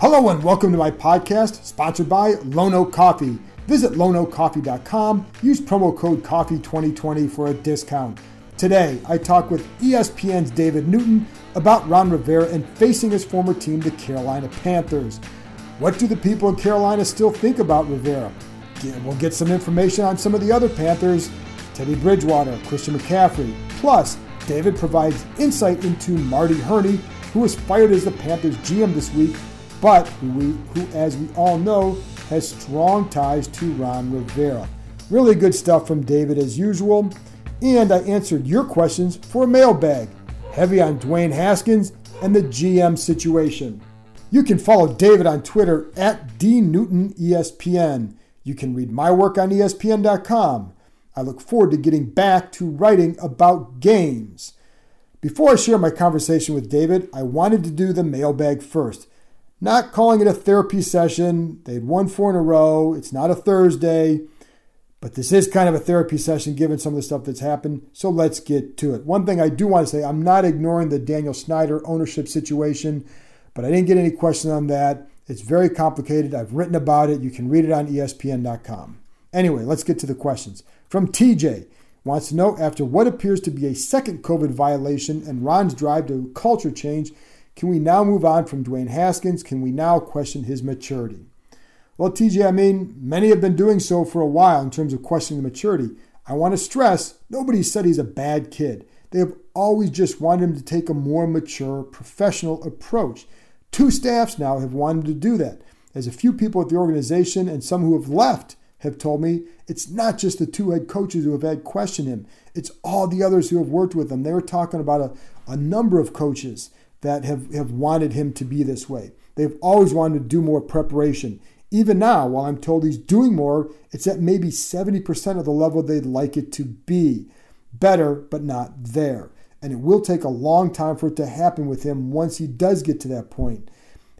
Hello and welcome to my podcast, sponsored by Lono Coffee. Visit lonocoffee.com, use promo code COFFEE2020 for a discount. Today, I talk with ESPN's David Newton about Ron Rivera and facing his former team, the Carolina Panthers. What do the people in Carolina still think about Rivera? We'll get some information on some of the other Panthers, Teddy Bridgewater, Christian McCaffrey. Plus, David provides insight into Marty Hurney, who was fired as the Panthers GM this week, but who, we, who as we all know, has strong ties to Ron Rivera. Really good stuff from David as usual. And I answered your questions for a mailbag, heavy on Dwayne Haskins and the GM situation. You can follow David on Twitter at DNewtonESPN. You can read my work on ESPN.com. I look forward to getting back to writing about games. Before I share my conversation with David, I wanted to do the mailbag first. Not calling it a therapy session. They'd won four in a row. It's not a Thursday. But this is kind of a therapy session given some of the stuff that's happened. So let's get to it. One thing I do want to say I'm not ignoring the Daniel Snyder ownership situation, but I didn't get any question on that. It's very complicated. I've written about it. You can read it on ESPN.com. Anyway, let's get to the questions. From TJ wants to know after what appears to be a second COVID violation and Ron's drive to culture change, can we now move on from Dwayne Haskins? Can we now question his maturity? Well, TJ, I mean, many have been doing so for a while in terms of questioning the maturity. I want to stress nobody said he's a bad kid. They have always just wanted him to take a more mature, professional approach. Two staffs now have wanted to do that. As a few people at the organization and some who have left have told me, it's not just the two head coaches who have had questioned him, it's all the others who have worked with him. They were talking about a, a number of coaches that have, have wanted him to be this way. They've always wanted to do more preparation. Even now, while I'm told he's doing more, it's at maybe 70% of the level they'd like it to be. Better, but not there. And it will take a long time for it to happen with him once he does get to that point.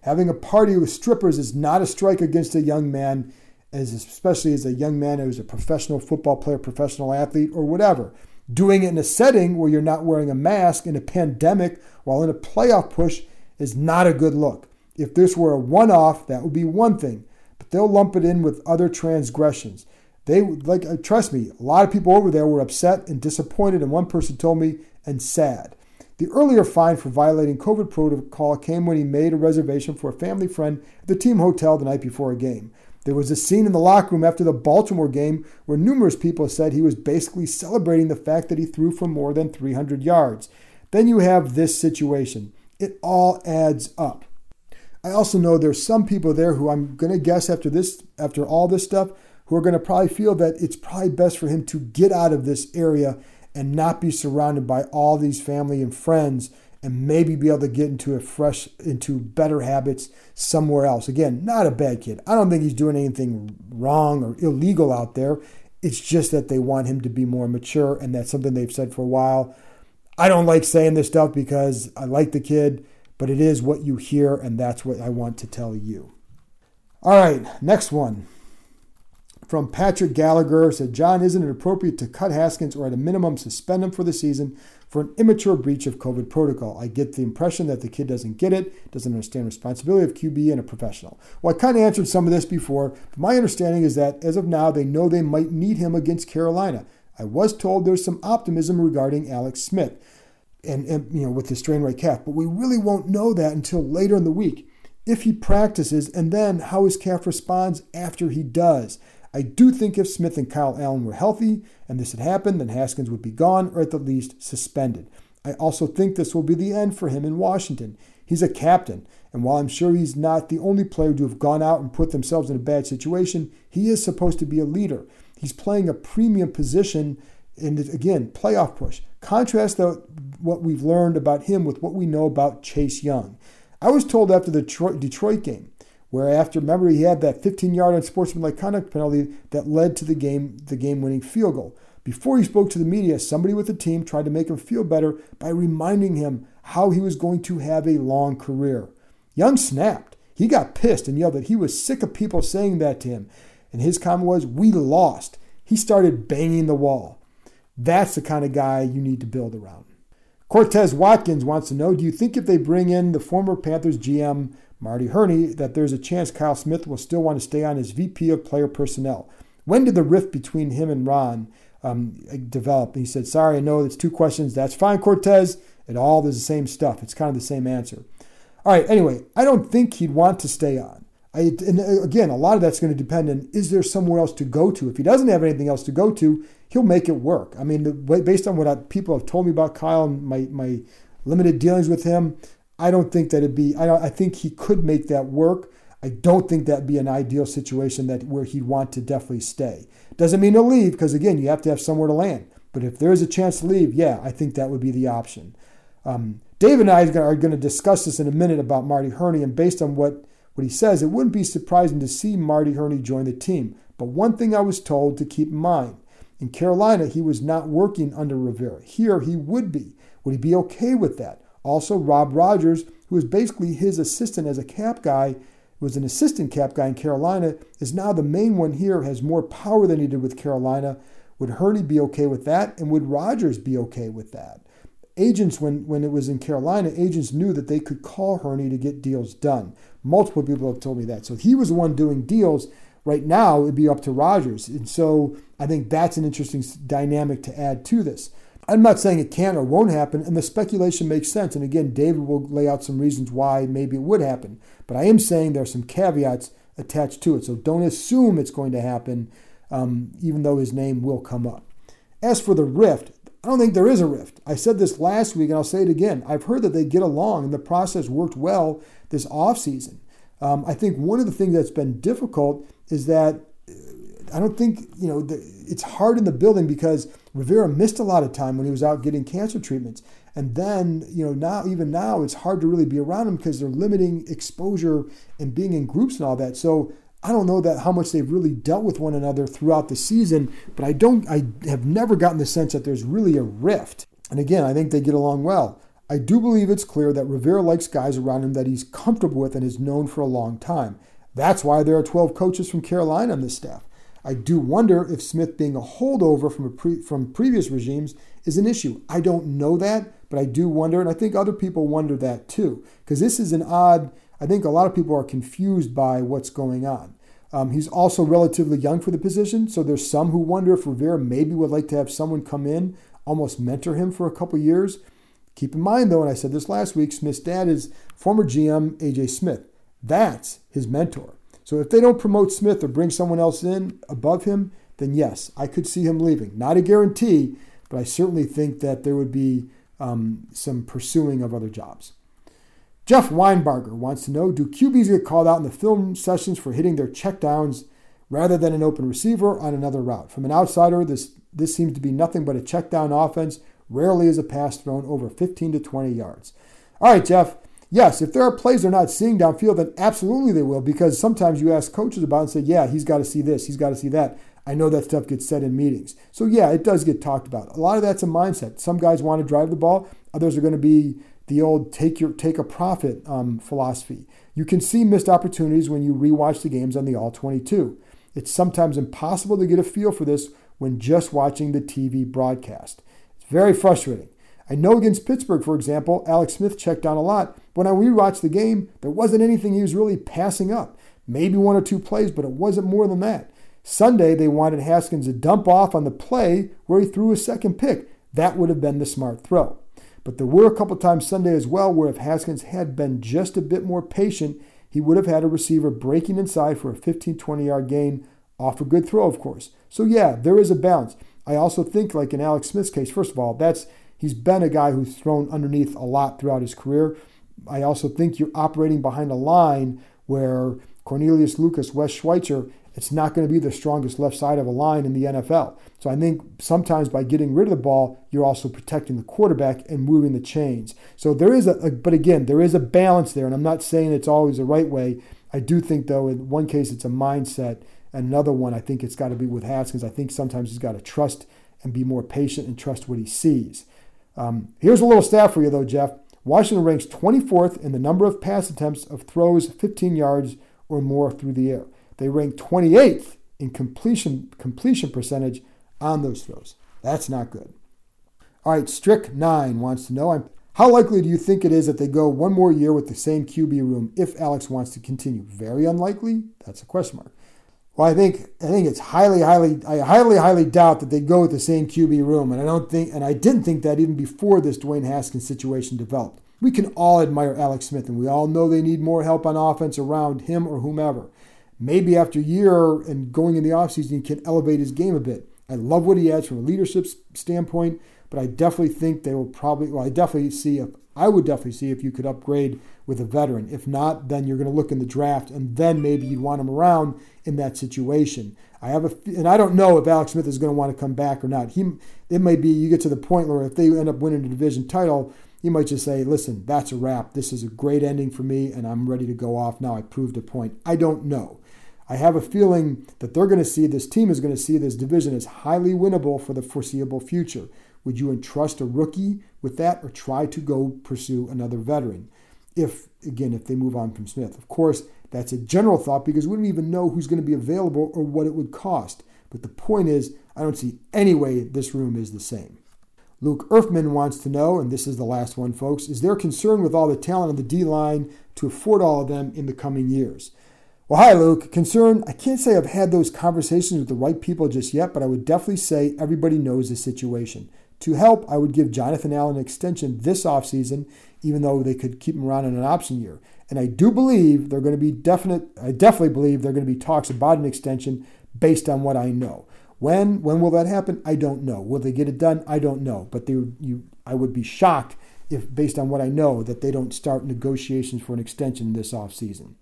Having a party with strippers is not a strike against a young man, as especially as a young man who's a professional football player, professional athlete, or whatever. Doing it in a setting where you're not wearing a mask in a pandemic while in a playoff push is not a good look. If this were a one off, that would be one thing, but they'll lump it in with other transgressions. They like uh, trust me, a lot of people over there were upset and disappointed, and one person told me, and sad. The earlier fine for violating COVID protocol came when he made a reservation for a family friend at the team hotel the night before a game. There was a scene in the locker room after the Baltimore game where numerous people said he was basically celebrating the fact that he threw for more than 300 yards. Then you have this situation. It all adds up. I also know there's some people there who I'm going to guess after this after all this stuff who are going to probably feel that it's probably best for him to get out of this area and not be surrounded by all these family and friends and maybe be able to get into a fresh into better habits somewhere else. Again, not a bad kid. I don't think he's doing anything wrong or illegal out there. It's just that they want him to be more mature and that's something they've said for a while. I don't like saying this stuff because I like the kid, but it is what you hear and that's what I want to tell you. All right, next one from Patrick Gallagher said, John, isn't it appropriate to cut Haskins or at a minimum suspend him for the season for an immature breach of COVID protocol? I get the impression that the kid doesn't get it, doesn't understand responsibility of QB and a professional. Well, I kind of answered some of this before, but my understanding is that as of now, they know they might need him against Carolina. I was told there's some optimism regarding Alex Smith and, and you know with the strain right calf, but we really won't know that until later in the week. If he practices and then how his calf responds after he does. I do think if Smith and Kyle Allen were healthy and this had happened, then Haskins would be gone or at the least suspended. I also think this will be the end for him in Washington. He's a captain. And while I'm sure he's not the only player to have gone out and put themselves in a bad situation, he is supposed to be a leader. He's playing a premium position in, again, playoff push. Contrast the, what we've learned about him with what we know about Chase Young. I was told after the Detroit game, where after remember he had that 15-yard unsportsmanlike conduct penalty that led to the game the game-winning field goal. Before he spoke to the media, somebody with the team tried to make him feel better by reminding him how he was going to have a long career. Young snapped. He got pissed and yelled that he was sick of people saying that to him. And his comment was, We lost. He started banging the wall. That's the kind of guy you need to build around. Cortez Watkins wants to know Do you think if they bring in the former Panthers GM, Marty Hurney, that there's a chance Kyle Smith will still want to stay on as VP of player personnel? When did the rift between him and Ron um, develop? And he said, Sorry, I know it's two questions. That's fine, Cortez. It all is the same stuff. It's kind of the same answer. All right, anyway, I don't think he'd want to stay on. I, and uh, again, a lot of that's going to depend on is there somewhere else to go to? If he doesn't have anything else to go to, he'll make it work. I mean, based on what I, people have told me about Kyle and my, my limited dealings with him, I don't think that it'd be, I, I think he could make that work. I don't think that'd be an ideal situation that where he'd want to definitely stay. Doesn't mean he'll leave because again, you have to have somewhere to land. But if there is a chance to leave, yeah, I think that would be the option. Um, Dave and I are going to discuss this in a minute about Marty Hurney, and based on what, what he says, it wouldn't be surprising to see Marty Hurney join the team. But one thing I was told to keep in mind in Carolina, he was not working under Rivera. Here, he would be. Would he be okay with that? Also, Rob Rogers, who was basically his assistant as a cap guy, was an assistant cap guy in Carolina, is now the main one here, has more power than he did with Carolina. Would Hurney be okay with that? And would Rogers be okay with that? agents, when, when it was in Carolina, agents knew that they could call Hurney to get deals done. Multiple people have told me that. So he was the one doing deals. Right now, it'd be up to Rogers. And so I think that's an interesting dynamic to add to this. I'm not saying it can or won't happen, and the speculation makes sense. And again, David will lay out some reasons why maybe it would happen. But I am saying there are some caveats attached to it. So don't assume it's going to happen, um, even though his name will come up. As for the rift, I don't think there is a rift. I said this last week and I'll say it again. I've heard that they get along and the process worked well this offseason. Um, I think one of the things that's been difficult is that I don't think, you know, the, it's hard in the building because Rivera missed a lot of time when he was out getting cancer treatments. And then, you know, now, even now, it's hard to really be around him because they're limiting exposure and being in groups and all that. So I don't know that how much they've really dealt with one another throughout the season, but I don't I have never gotten the sense that there's really a rift. And again, I think they get along well. I do believe it's clear that Rivera likes guys around him that he's comfortable with and is known for a long time. That's why there are 12 coaches from Carolina on this staff. I do wonder if Smith being a holdover from, a pre, from previous regimes is an issue. I don't know that, but I do wonder, and I think other people wonder that too, because this is an odd I think a lot of people are confused by what's going on. Um, he's also relatively young for the position, so there's some who wonder if Rivera maybe would like to have someone come in, almost mentor him for a couple years. Keep in mind, though, and I said this last week, Smith's dad is former GM AJ Smith. That's his mentor. So if they don't promote Smith or bring someone else in above him, then yes, I could see him leaving. Not a guarantee, but I certainly think that there would be um, some pursuing of other jobs. Jeff Weinbarger wants to know Do QBs get called out in the film sessions for hitting their checkdowns rather than an open receiver on another route? From an outsider, this, this seems to be nothing but a checkdown offense. Rarely is a pass thrown over 15 to 20 yards. All right, Jeff. Yes, if there are plays they're not seeing downfield, then absolutely they will because sometimes you ask coaches about and say, yeah, he's got to see this, he's got to see that. I know that stuff gets said in meetings. So, yeah, it does get talked about. A lot of that's a mindset. Some guys want to drive the ball, others are going to be the old take your take a profit um, philosophy. You can see missed opportunities when you rewatch the games on the All 22. It's sometimes impossible to get a feel for this when just watching the TV broadcast. It's very frustrating. I know against Pittsburgh, for example, Alex Smith checked down a lot. When I rewatched the game, there wasn't anything he was really passing up. Maybe one or two plays, but it wasn't more than that. Sunday, they wanted Haskins to dump off on the play where he threw a second pick. That would have been the smart throw. But there were a couple times Sunday as well where if Haskins had been just a bit more patient, he would have had a receiver breaking inside for a 15 20 yard gain off a good throw, of course. So, yeah, there is a balance. I also think, like in Alex Smith's case, first of all, that's he's been a guy who's thrown underneath a lot throughout his career. I also think you're operating behind a line where Cornelius Lucas, Wes Schweitzer, it's not going to be the strongest left side of a line in the NFL. So I think sometimes by getting rid of the ball, you're also protecting the quarterback and moving the chains. So there is a, a but again, there is a balance there, and I'm not saying it's always the right way. I do think though, in one case it's a mindset, and another one I think it's got to be with Haskins. I think sometimes he's got to trust and be more patient and trust what he sees. Um, here's a little stat for you though, Jeff. Washington ranks 24th in the number of pass attempts of throws 15 yards or more through the air. They rank 28th in completion completion percentage on those throws. That's not good. All right, Strick Nine wants to know how likely do you think it is that they go one more year with the same QB room if Alex wants to continue? Very unlikely. That's a question mark. Well, I think I think it's highly, highly, I highly, highly doubt that they go with the same QB room, and I don't think, and I didn't think that even before this Dwayne Haskins situation developed. We can all admire Alex Smith, and we all know they need more help on offense around him or whomever. Maybe after a year and going in the offseason, he can elevate his game a bit. I love what he adds from a leadership standpoint, but I definitely think they will probably, well, I definitely see if, I would definitely see if you could upgrade with a veteran. If not, then you're going to look in the draft, and then maybe you'd want him around in that situation. I have a, and I don't know if Alex Smith is going to want to come back or not. He, it may be you get to the point where if they end up winning the division title, you might just say, listen, that's a wrap. This is a great ending for me, and I'm ready to go off now. I proved a point. I don't know. I have a feeling that they're going to see this team is going to see this division as highly winnable for the foreseeable future. Would you entrust a rookie with that or try to go pursue another veteran? If, again, if they move on from Smith. Of course, that's a general thought because we don't even know who's going to be available or what it would cost. But the point is, I don't see any way this room is the same. Luke Erfman wants to know, and this is the last one, folks, is there concern with all the talent on the D line to afford all of them in the coming years? Well, hi, Luke. Concern, I can't say I've had those conversations with the right people just yet, but I would definitely say everybody knows the situation. To help, I would give Jonathan Allen an extension this offseason, even though they could keep him around in an option year. And I do believe they're going to be definite, I definitely believe they're going to be talks about an extension based on what I know. When when will that happen? I don't know. Will they get it done? I don't know. But they you I would be shocked if based on what I know that they don't start negotiations for an extension this offseason.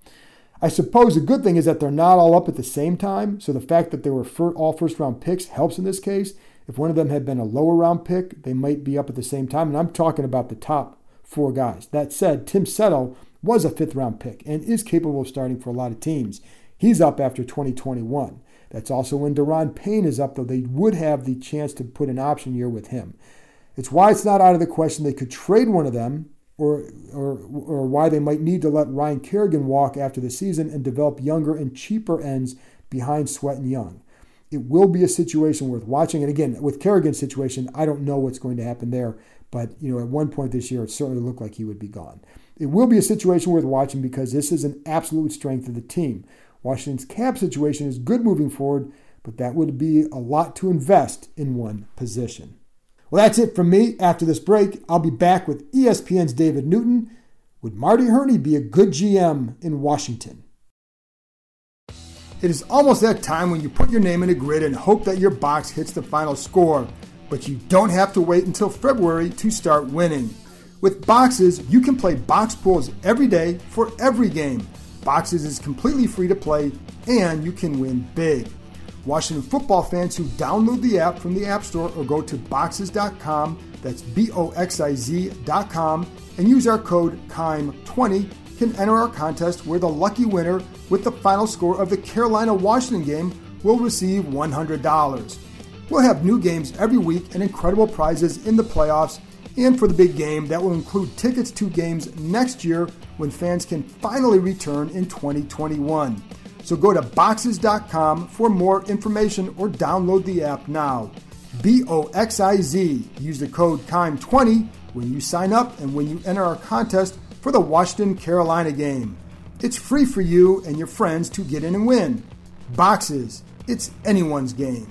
I suppose the good thing is that they're not all up at the same time, so the fact that they were all first round picks helps in this case. If one of them had been a lower round pick, they might be up at the same time, and I'm talking about the top four guys. That said, Tim Settle was a fifth round pick and is capable of starting for a lot of teams. He's up after 2021. That's also when Daron Payne is up, though they would have the chance to put an option year with him. It's why it's not out of the question they could trade one of them, or, or, or why they might need to let Ryan Kerrigan walk after the season and develop younger and cheaper ends behind Sweat and Young. It will be a situation worth watching. And again, with Kerrigan's situation, I don't know what's going to happen there. But you know, at one point this year, it certainly looked like he would be gone. It will be a situation worth watching because this is an absolute strength of the team. Washington's cap situation is good moving forward, but that would be a lot to invest in one position. Well, that's it from me. After this break, I'll be back with ESPN's David Newton. Would Marty Hurney be a good GM in Washington? It is almost that time when you put your name in a grid and hope that your box hits the final score, but you don't have to wait until February to start winning. With boxes, you can play box pools every day for every game. Boxes is completely free to play and you can win big. Washington football fans who download the app from the App Store or go to boxes.com, that's B O X I Z.com, and use our code KIME20 can enter our contest where the lucky winner with the final score of the Carolina Washington game will receive $100. We'll have new games every week and incredible prizes in the playoffs and for the big game that will include tickets to games next year when fans can finally return in 2021. So go to boxes.com for more information or download the app now. B O X I Z. Use the code KIME20 when you sign up and when you enter our contest for the Washington Carolina game. It's free for you and your friends to get in and win. Boxes, it's anyone's game.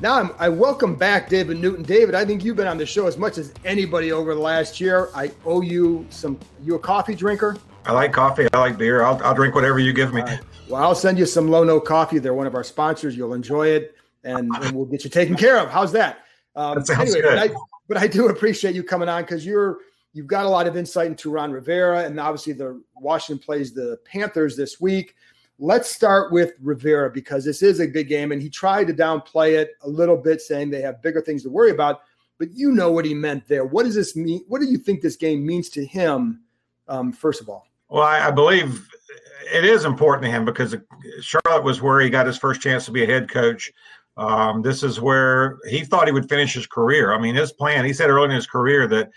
Now I'm, i welcome back David Newton. David, I think you've been on the show as much as anybody over the last year. I owe you some. You a coffee drinker? I like coffee. I like beer. I'll, I'll drink whatever you give me. Right. Well, I'll send you some Lono Coffee. They're one of our sponsors. You'll enjoy it, and, and we'll get you taken care of. How's that? Um, that sounds anyway, good. But I, but I do appreciate you coming on because you're you've got a lot of insight into Ron Rivera, and obviously the Washington plays the Panthers this week. Let's start with Rivera because this is a big game, and he tried to downplay it a little bit, saying they have bigger things to worry about. But you know what he meant there. What does this mean? What do you think this game means to him? Um, first of all, well, I, I believe it is important to him because Charlotte was where he got his first chance to be a head coach. Um, this is where he thought he would finish his career. I mean, his plan. He said early in his career that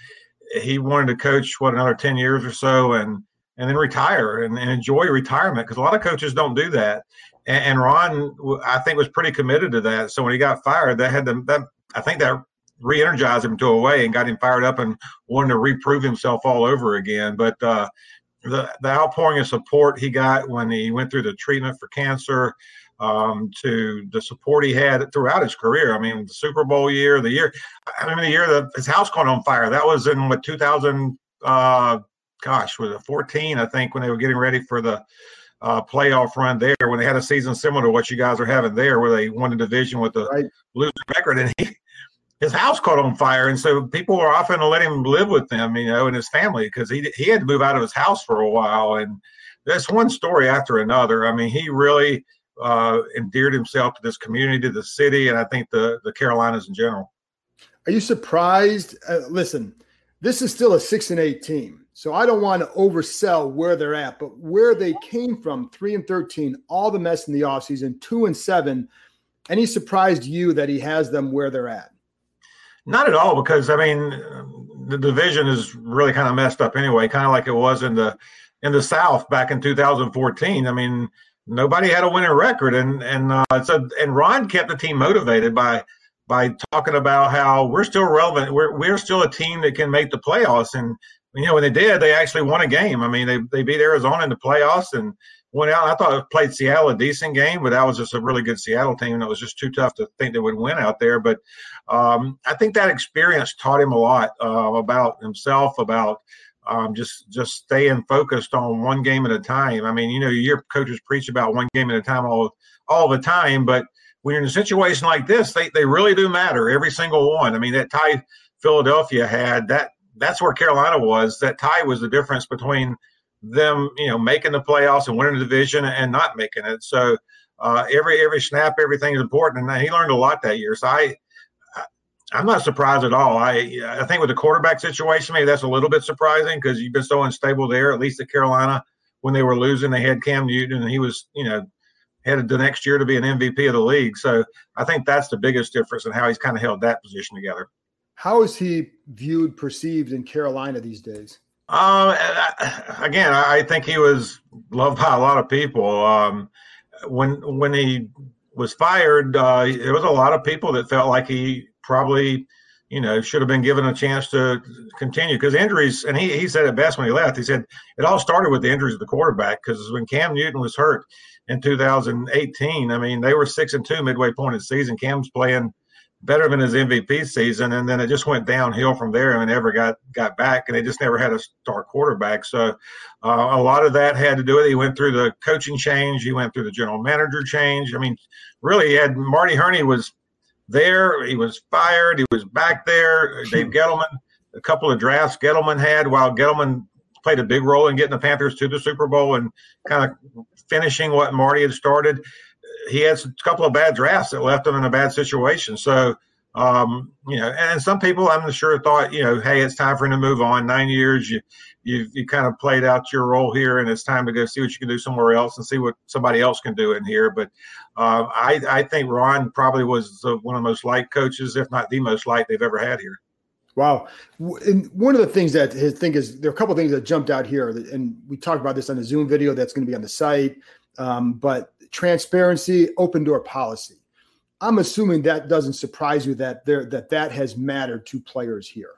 he wanted to coach what another ten years or so, and and then retire and, and enjoy retirement because a lot of coaches don't do that. And, and, Ron, I think, was pretty committed to that. So when he got fired, that had them. That I think that re-energized him to a way and got him fired up and wanted to reprove himself all over again. But uh, the the outpouring of support he got when he went through the treatment for cancer, um, to the support he had throughout his career. I mean, the Super Bowl year, the year, I mean, the year that his house caught on fire. That was in what 2000. Uh, gosh, was it 14? I think when they were getting ready for the uh, playoff run there, when they had a season similar to what you guys are having there, where they won a division with a right. losing record, and he his house caught on fire, and so people were often to let him live with them, you know, and his family because he he had to move out of his house for a while, and that's one story after another. I mean, he really uh, endeared himself to this community, to the city, and I think the the Carolinas in general. Are you surprised? Uh, listen, this is still a six and eight team, so I don't want to oversell where they're at, but where they came from, three and thirteen, all the mess in the offseason, two and seven. Any surprised you that he has them where they're at? Not at all, because I mean, the division is really kind of messed up anyway, kind of like it was in the in the South back in 2014. I mean, nobody had a winning record, and and uh, so and Ron kept the team motivated by by talking about how we're still relevant. We're we're still a team that can make the playoffs, and you know when they did, they actually won a game. I mean, they they beat Arizona in the playoffs, and went out. I thought it played Seattle a decent game, but that was just a really good Seattle team, and it was just too tough to think they would win out there. But um, I think that experience taught him a lot uh, about himself, about um, just just staying focused on one game at a time. I mean, you know, your coaches preach about one game at a time all all the time, but when you're in a situation like this, they, they really do matter, every single one. I mean, that tie Philadelphia had that that's where Carolina was. That tie was the difference between them, you know, making the playoffs and winning the division and not making it. So uh, every every snap, everything is important, and he learned a lot that year. So I, I'm not surprised at all. I I think with the quarterback situation, maybe that's a little bit surprising because you've been so unstable there. At least at Carolina, when they were losing, they had Cam Newton, and he was, you know, headed the next year to be an MVP of the league. So I think that's the biggest difference in how he's kind of held that position together. How is he viewed, perceived in Carolina these days? Um, again, I think he was loved by a lot of people. Um, when when he was fired, uh, there was a lot of people that felt like he probably, you know, should have been given a chance to continue because injuries. And he he said it best when he left. He said it all started with the injuries of the quarterback because when Cam Newton was hurt in 2018, I mean they were six and two midway point of the season. Cam's playing better than his MVP season, and then it just went downhill from there and never got got back, and they just never had a star quarterback. So uh, a lot of that had to do with it. He went through the coaching change, he went through the general manager change. I mean, really, he had Marty Hurney was there, he was fired, he was back there. Dave Gettleman, a couple of drafts Gettleman had while Gettleman played a big role in getting the Panthers to the Super Bowl and kind of finishing what Marty had started he had a couple of bad drafts that left him in a bad situation. So, um, you know, and some people I'm sure thought, you know, hey, it's time for him to move on. Nine years, you you you kind of played out your role here, and it's time to go see what you can do somewhere else and see what somebody else can do in here. But uh, I I think Ron probably was one of the most liked coaches, if not the most liked they've ever had here. Wow. And one of the things that I think is there are a couple of things that jumped out here, and we talked about this on the Zoom video that's going to be on the site. Um, but transparency, open door policy. I'm assuming that doesn't surprise you that there that that has mattered to players here.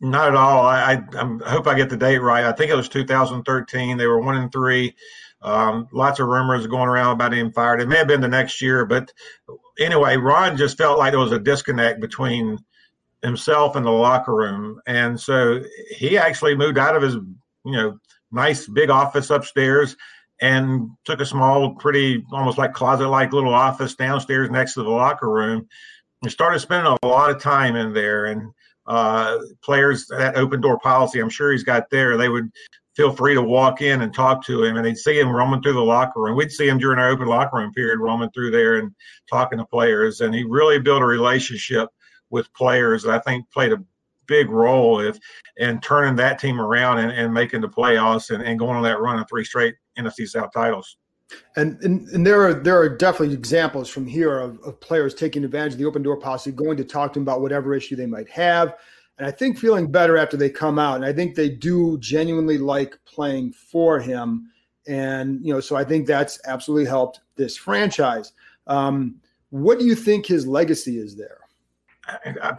Not at all. I, I, I hope I get the date right. I think it was 2013. They were one and three. Um, lots of rumors going around about him fired. It may have been the next year, but anyway, Ron just felt like there was a disconnect between himself and the locker room, and so he actually moved out of his you know nice big office upstairs and took a small, pretty, almost like closet like little office downstairs next to the locker room and started spending a lot of time in there. And uh, players that open door policy. I'm sure he's got there. They would feel free to walk in and talk to him, and they'd see him roaming through the locker room. We'd see him during our open locker room period, roaming through there and talking to players. And he really built a relationship with players that I think played a big role if in turning that team around and, and making the playoffs and, and going on that run of three straight NFC South titles. And, and and there are there are definitely examples from here of, of players taking advantage of the open door policy, going to talk to them about whatever issue they might have, and I think feeling better after they come out. And I think they do genuinely like playing for him, and you know, so I think that's absolutely helped this franchise. Um, what do you think his legacy is there?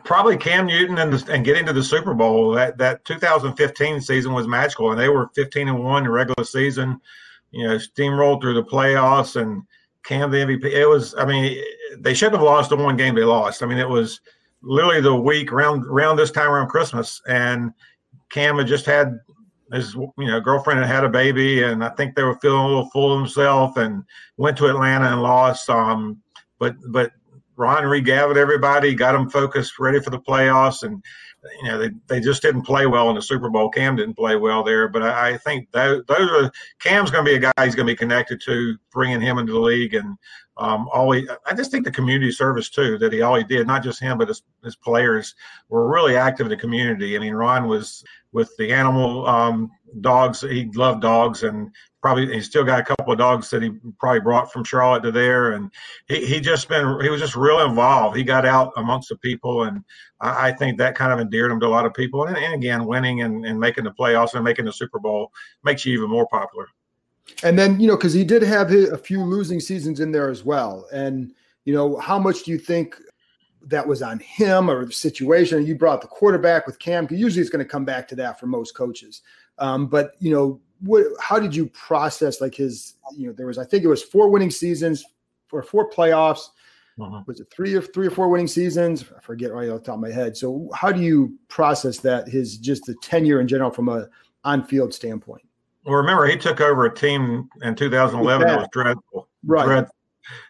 probably Cam Newton and, the, and getting to the Super Bowl. That that 2015 season was magical, and they were 15 and one in the regular season. You know, steamrolled through the playoffs and Cam the MVP. It was, I mean, they shouldn't have lost the one game they lost. I mean, it was literally the week around around this time around Christmas, and Cam had just had his you know girlfriend had had a baby, and I think they were feeling a little full of themselves, and went to Atlanta and lost. Um, but but Ron regathered everybody, got them focused, ready for the playoffs, and you know they, they just didn't play well in the Super Bowl. Cam didn't play well there, but I, I think those, those are Cam's going to be a guy he's going to be connected to, bringing him into the league, and um, all he, I just think the community service too that he all he did, not just him, but his, his players were really active in the community. I mean, Ron was with the animal um, dogs. He loved dogs, and probably he still got a couple of dogs that he probably brought from Charlotte to there, and he, he just been he was just real involved. He got out amongst the people, and I, I think that kind of endeared him to a lot of people. And, and again, winning and, and making the playoffs and making the Super Bowl makes you even more popular. And then you know because he did have a few losing seasons in there as well, and you know how much do you think that was on him or the situation. You brought the quarterback with Cam. Usually, it's going to come back to that for most coaches. Um, but you know, what, how did you process like his? You know, there was I think it was four winning seasons for four playoffs. Uh-huh. Was it three or three or four winning seasons? I forget right off the top of my head. So how do you process that? His just the tenure in general from a on field standpoint. Well, remember he took over a team in 2011 that was dreadful. Right. Dreadful.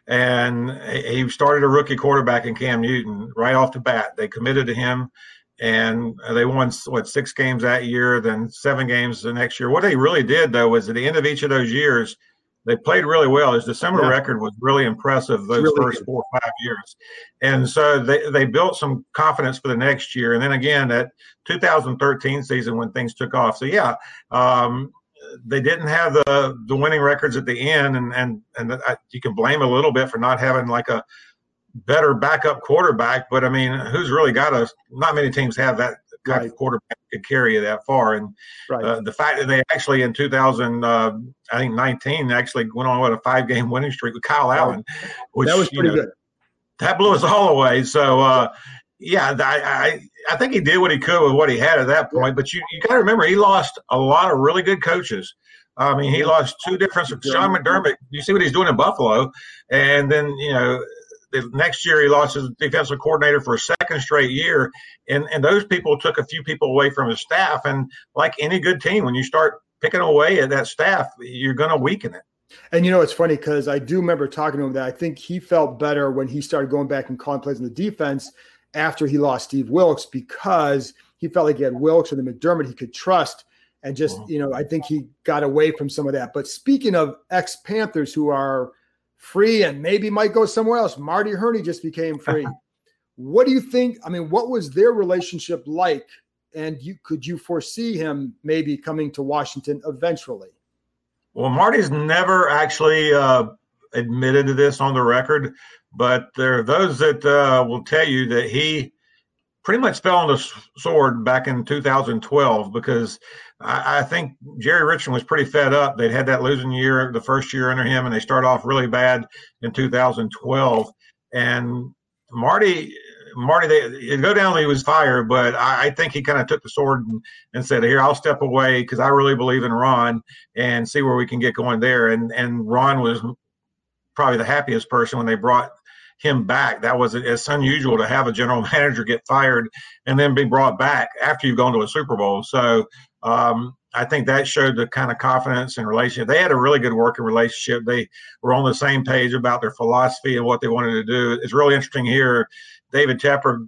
And he started a rookie quarterback in Cam Newton right off the bat. They committed to him and they won what six games that year, then seven games the next year. What they really did though was at the end of each of those years, they played really well. His December yeah. record was really impressive those really first good. four or five years, and so they they built some confidence for the next year. And then again, that 2013 season when things took off. So yeah, um, they didn't have the the winning records at the end, and and and I, you can blame a little bit for not having like a better backup quarterback, but I mean, who's really got a? Not many teams have that kind right. of quarterback could carry you that far. And right. uh, the fact that they actually in 2000, uh, I think 19, actually went on with a five game winning streak with Kyle Allen, which that was pretty you know, good. That blew us all away. So uh, yeah, I, I I think he did what he could with what he had at that point. But you you got to remember he lost a lot of really good coaches. I mean, he mm-hmm. lost two different. Sean McDermott. You see what he's doing in Buffalo, and then you know the next year he lost his defensive coordinator for a second straight year, and and those people took a few people away from his staff. And like any good team, when you start picking away at that staff, you're going to weaken it. And you know, it's funny because I do remember talking to him that I think he felt better when he started going back and calling plays in the defense after he lost Steve Wilks because he felt like he had Wilks and the McDermott he could trust. And just, you know, I think he got away from some of that. But speaking of ex Panthers who are free and maybe might go somewhere else. Marty Hurney just became free. what do you think? I mean, what was their relationship like? And you could you foresee him maybe coming to Washington eventually? Well, Marty's never actually uh, admitted to this on the record, but there are those that uh, will tell you that he pretty much fell on the sword back in 2012 because I, I, think Jerry Richardson was pretty fed up. They'd had that losing year, the first year under him, and they started off really bad in 2012. And Marty, Marty, they go down. He was fired, but I, I think he kind of took the sword and, and, said, "Here, I'll step away because I really believe in Ron and see where we can get going there." And and Ron was probably the happiest person when they brought him back. That was it's unusual to have a general manager get fired and then be brought back after you've gone to a Super Bowl. So um, I think that showed the kind of confidence and relationship. They had a really good working relationship. They were on the same page about their philosophy and what they wanted to do. It's really interesting here. David Tepper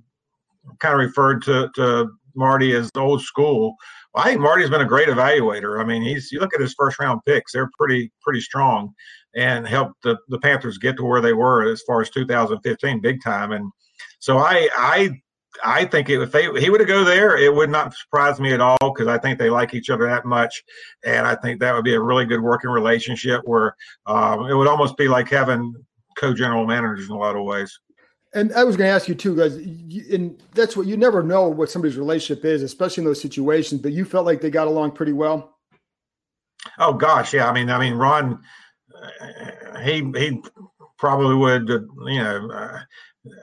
kind of referred to to Marty as old school. I think Marty's been a great evaluator. I mean, he's you look at his first round picks; they're pretty pretty strong, and helped the, the Panthers get to where they were as far as 2015, big time. And so I I I think if they he would go there, it would not surprise me at all because I think they like each other that much, and I think that would be a really good working relationship where um, it would almost be like having co-general managers in a lot of ways. And I was going to ask you too, guys, and that's what you never know what somebody's relationship is, especially in those situations. But you felt like they got along pretty well. Oh gosh, yeah. I mean, I mean, Ron, uh, he he probably would, uh, you know. Uh,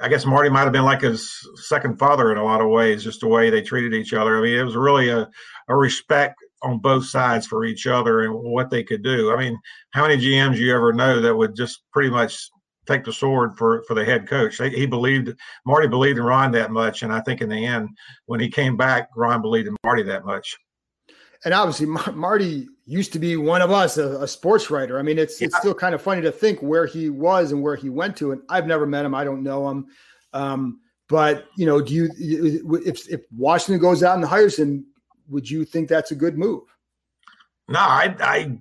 I guess Marty might have been like his second father in a lot of ways, just the way they treated each other. I mean, it was really a, a respect on both sides for each other and what they could do. I mean, how many GMs you ever know that would just pretty much take the sword for for the head coach? He believed Marty believed in Ron that much, and I think in the end, when he came back, Ron believed in Marty that much. And obviously, Marty used to be one of us, a, a sports writer. I mean, it's yeah. it's still kind of funny to think where he was and where he went to. And I've never met him. I don't know him. Um, but you know, do you if if Washington goes out and hires him, would you think that's a good move? No, I, I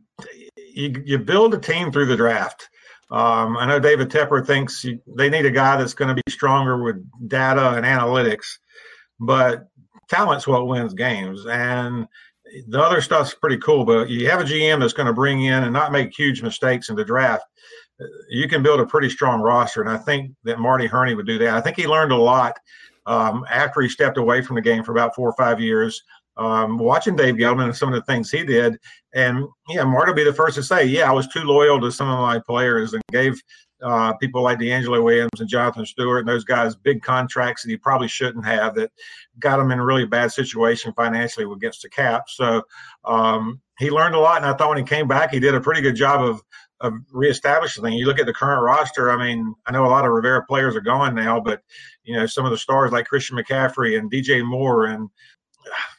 you, you build a team through the draft. Um, I know David Tepper thinks they need a guy that's going to be stronger with data and analytics, but talent's what wins games. And the other stuff's pretty cool, but you have a GM that's going to bring in and not make huge mistakes in the draft. You can build a pretty strong roster, and I think that Marty Hurney would do that. I think he learned a lot um, after he stepped away from the game for about four or five years. Um, watching Dave Gettleman and some of the things he did, and yeah, Marty will be the first to say, "Yeah, I was too loyal to some of my players and gave uh, people like DeAngelo Williams and Jonathan Stewart and those guys big contracts that he probably shouldn't have that got him in a really bad situation financially against the cap. So um, he learned a lot, and I thought when he came back, he did a pretty good job of of reestablishing things. You look at the current roster. I mean, I know a lot of Rivera players are gone now, but you know some of the stars like Christian McCaffrey and DJ Moore and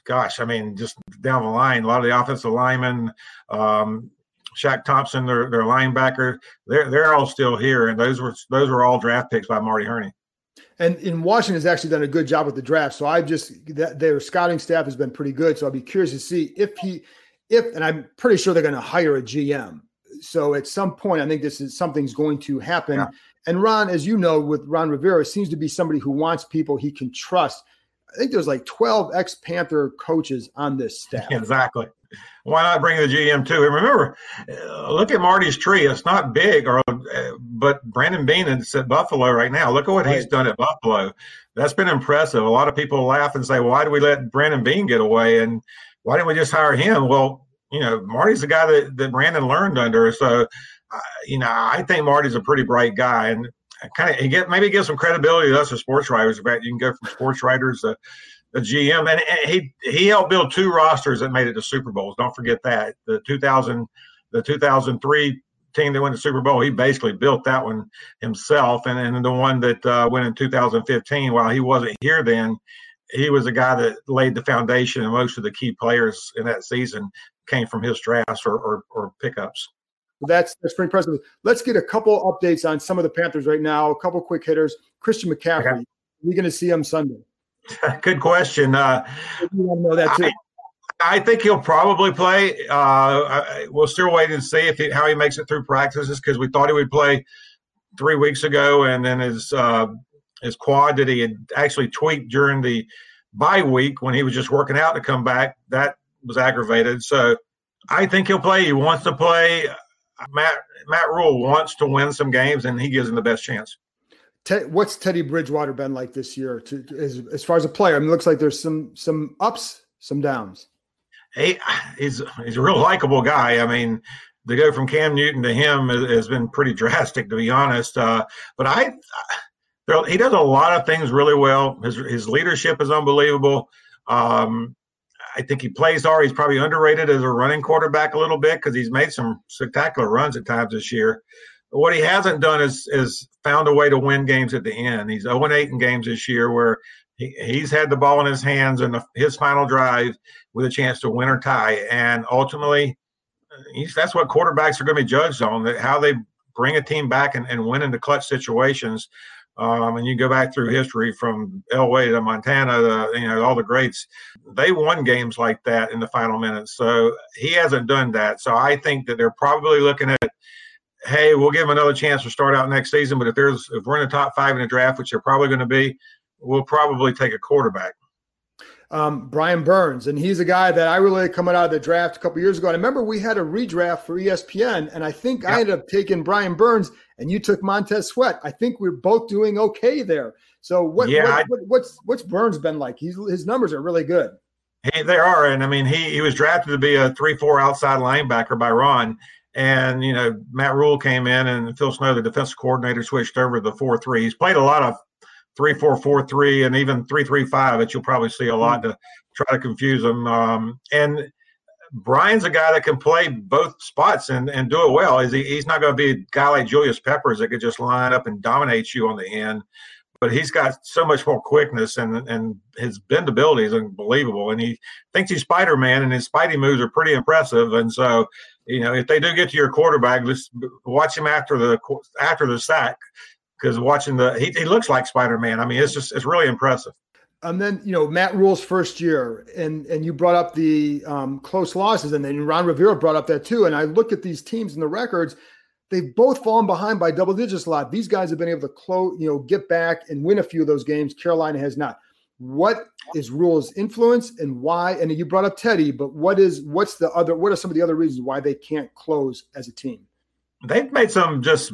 gosh, I mean, just down the line, a lot of the offensive linemen, um, Shaq Thompson, their their linebacker, they're they're all still here, and those were those were all draft picks by Marty Hurney. And in Washington has actually done a good job with the draft. So I just that their scouting staff has been pretty good. So I'll be curious to see if he if and I'm pretty sure they're going to hire a GM. So at some point, I think this is something's going to happen. Yeah. And Ron, as you know, with Ron Rivera, seems to be somebody who wants people he can trust. I think there's like 12 ex Panther coaches on this staff. Exactly why not bring the GM too? And remember, uh, look at Marty's tree. It's not big, or uh, but Brandon Beane is at Buffalo right now. Look at what right. he's done at Buffalo. That's been impressive. A lot of people laugh and say, "Why did we let Brandon Beane get away?" And why didn't we just hire him? Well, you know, Marty's the guy that, that Brandon learned under. So, uh, you know, I think Marty's a pretty bright guy, and kind of get maybe give some credibility to us as sports writers. About you can go from sports writers to a GM, and, and he he helped build two rosters that made it to Super Bowls. Don't forget that the 2000 the 2003 team that went to Super Bowl, he basically built that one himself, and and the one that uh, went in 2015, while he wasn't here then, he was the guy that laid the foundation, and most of the key players in that season came from his drafts or or, or pickups. That's that's pretty impressive. Let's get a couple updates on some of the Panthers right now. A couple quick hitters. Christian McCaffrey. Okay. We're going to see him Sunday. Good question. Uh, know that too. I, I, think he'll probably play. Uh, I, we'll still wait and see if he, how he makes it through practices because we thought he would play three weeks ago, and then his uh, his quad that he had actually tweaked during the bye week when he was just working out to come back that was aggravated. So I think he'll play. He wants to play. Matt Matt Rhule wants to win some games, and he gives him the best chance. Te- what's Teddy Bridgewater been like this year? To, to, as, as far as a player, I mean, it looks like there's some some ups, some downs. He, he's he's a real likable guy. I mean, to go from Cam Newton to him has been pretty drastic, to be honest. Uh, but I, there, he does a lot of things really well. His his leadership is unbelievable. Um, I think he plays hard. He's probably underrated as a running quarterback a little bit because he's made some spectacular runs at times this year what he hasn't done is is found a way to win games at the end. He's 0 8 in games this year where he, he's had the ball in his hands in the, his final drive with a chance to win or tie. And ultimately, that's what quarterbacks are going to be judged on how they bring a team back and, and win into clutch situations. Um, and you go back through history from Elway to Montana, you know, all the greats, they won games like that in the final minutes. So he hasn't done that. So I think that they're probably looking at, hey, we'll give him another chance to start out next season. But if there's if we're in the top five in the draft, which they're probably going to be, we'll probably take a quarterback um, Brian Burns, and he's a guy that I really coming out of the draft a couple years ago. And I remember we had a redraft for ESPN, and I think yeah. I ended up taking Brian Burns, and you took Montez Sweat. I think we're both doing okay there. So what, yeah, what, I, what, what's what's Burns been like? He's his numbers are really good. Hey, they are, and I mean he he was drafted to be a three four outside linebacker by Ron. And you know Matt Rhule came in, and Phil Snow, the defensive coordinator, switched over to the four three. He's played a lot of three four four three and even three three five that you'll probably see a lot to try to confuse them. Um, and Brian's a guy that can play both spots and, and do it well. Is he, he's not going to be a guy like Julius Peppers that could just line up and dominate you on the end. But he's got so much more quickness and and his bendability is unbelievable. And he thinks he's Spider Man, and his Spidey moves are pretty impressive. And so, you know, if they do get to your quarterback, just watch him after the after the sack because watching the he, he looks like Spider Man. I mean, it's just it's really impressive. And then you know Matt Rhule's first year, and and you brought up the um, close losses, and then Ron Rivera brought up that too. And I look at these teams and the records; they've both fallen behind by double digits a lot. These guys have been able to close, you know, get back and win a few of those games. Carolina has not. What is Rhule's influence and why? And you brought up Teddy, but what is what's the other? What are some of the other reasons why they can't close as a team? They've made some just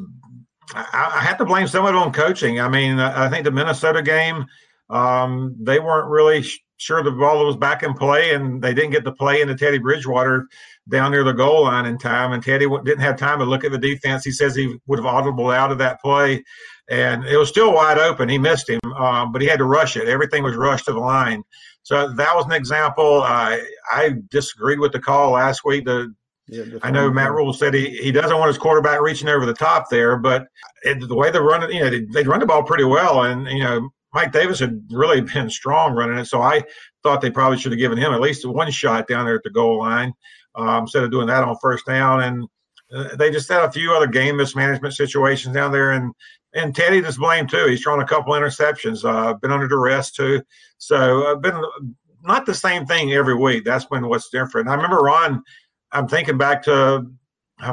I, I have to blame some of it on coaching. I mean, I think the Minnesota game, um, they weren't really sh- sure the ball was back in play, and they didn't get to play into Teddy Bridgewater down near the goal line in time. And Teddy didn't have time to look at the defense. He says he would have audible out of that play, and it was still wide open. He missed him, um, but he had to rush it. Everything was rushed to the line. So that was an example. Uh, I disagreed with the call last week. The yeah, I know Matt Rhule said he, he doesn't want his quarterback reaching over the top there, but it, the way they run it, you know, they, they run the ball pretty well. And, you know, Mike Davis had really been strong running it. So I thought they probably should have given him at least one shot down there at the goal line um, instead of doing that on first down. And uh, they just had a few other game mismanagement situations down there. And, and Teddy just blamed too. He's thrown a couple interceptions, uh, been under duress too. So uh, been not the same thing every week. That's been what's different. I remember Ron I'm thinking back to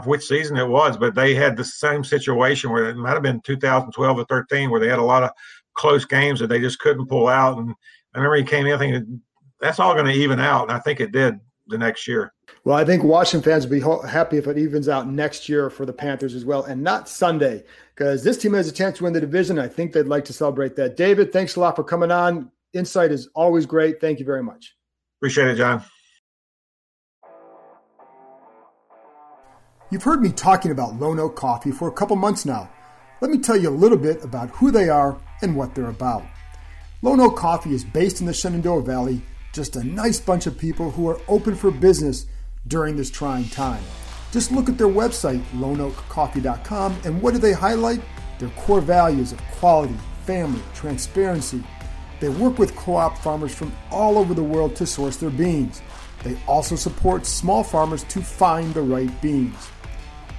which season it was, but they had the same situation where it might have been 2012 or 13 where they had a lot of close games that they just couldn't pull out. And I remember he came in thinking that's all going to even out, and I think it did the next year. Well, I think Washington fans will be happy if it evens out next year for the Panthers as well, and not Sunday, because this team has a chance to win the division. I think they'd like to celebrate that. David, thanks a lot for coming on. Insight is always great. Thank you very much. Appreciate it, John. You've heard me talking about Lone Oak Coffee for a couple months now. Let me tell you a little bit about who they are and what they're about. Lone Oak Coffee is based in the Shenandoah Valley, just a nice bunch of people who are open for business during this trying time. Just look at their website, loneoakcoffee.com, and what do they highlight? Their core values of quality, family, transparency. They work with co op farmers from all over the world to source their beans. They also support small farmers to find the right beans.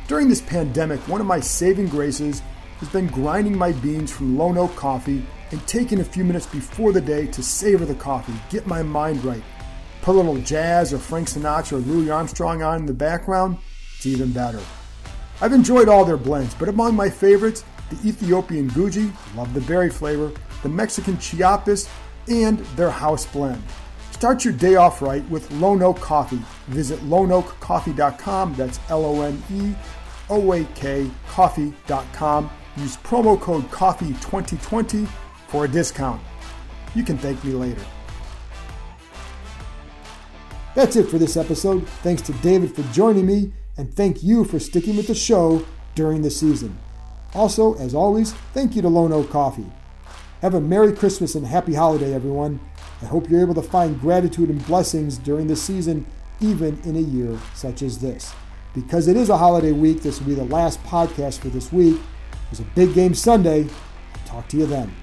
During this pandemic, one of my saving graces has been grinding my beans from Lone Oak Coffee and taking a few minutes before the day to savor the coffee, get my mind right. Put a little jazz or Frank Sinatra or Louis Armstrong on in the background, it's even better. I've enjoyed all their blends, but among my favorites, the Ethiopian Guji, love the berry flavor, the Mexican Chiapas, and their house blend. Start your day off right with Lone Oak Coffee. Visit loneoakcoffee.com. That's L O N E O-A-K coffee.com. Use promo code COFFEE2020 for a discount. You can thank me later. That's it for this episode. Thanks to David for joining me, and thank you for sticking with the show during the season. Also, as always, thank you to Lone Oak Coffee. Have a Merry Christmas and Happy Holiday, everyone. I hope you're able to find gratitude and blessings during the season, even in a year such as this. Because it is a holiday week, this will be the last podcast for this week. There's a big game Sunday. Talk to you then.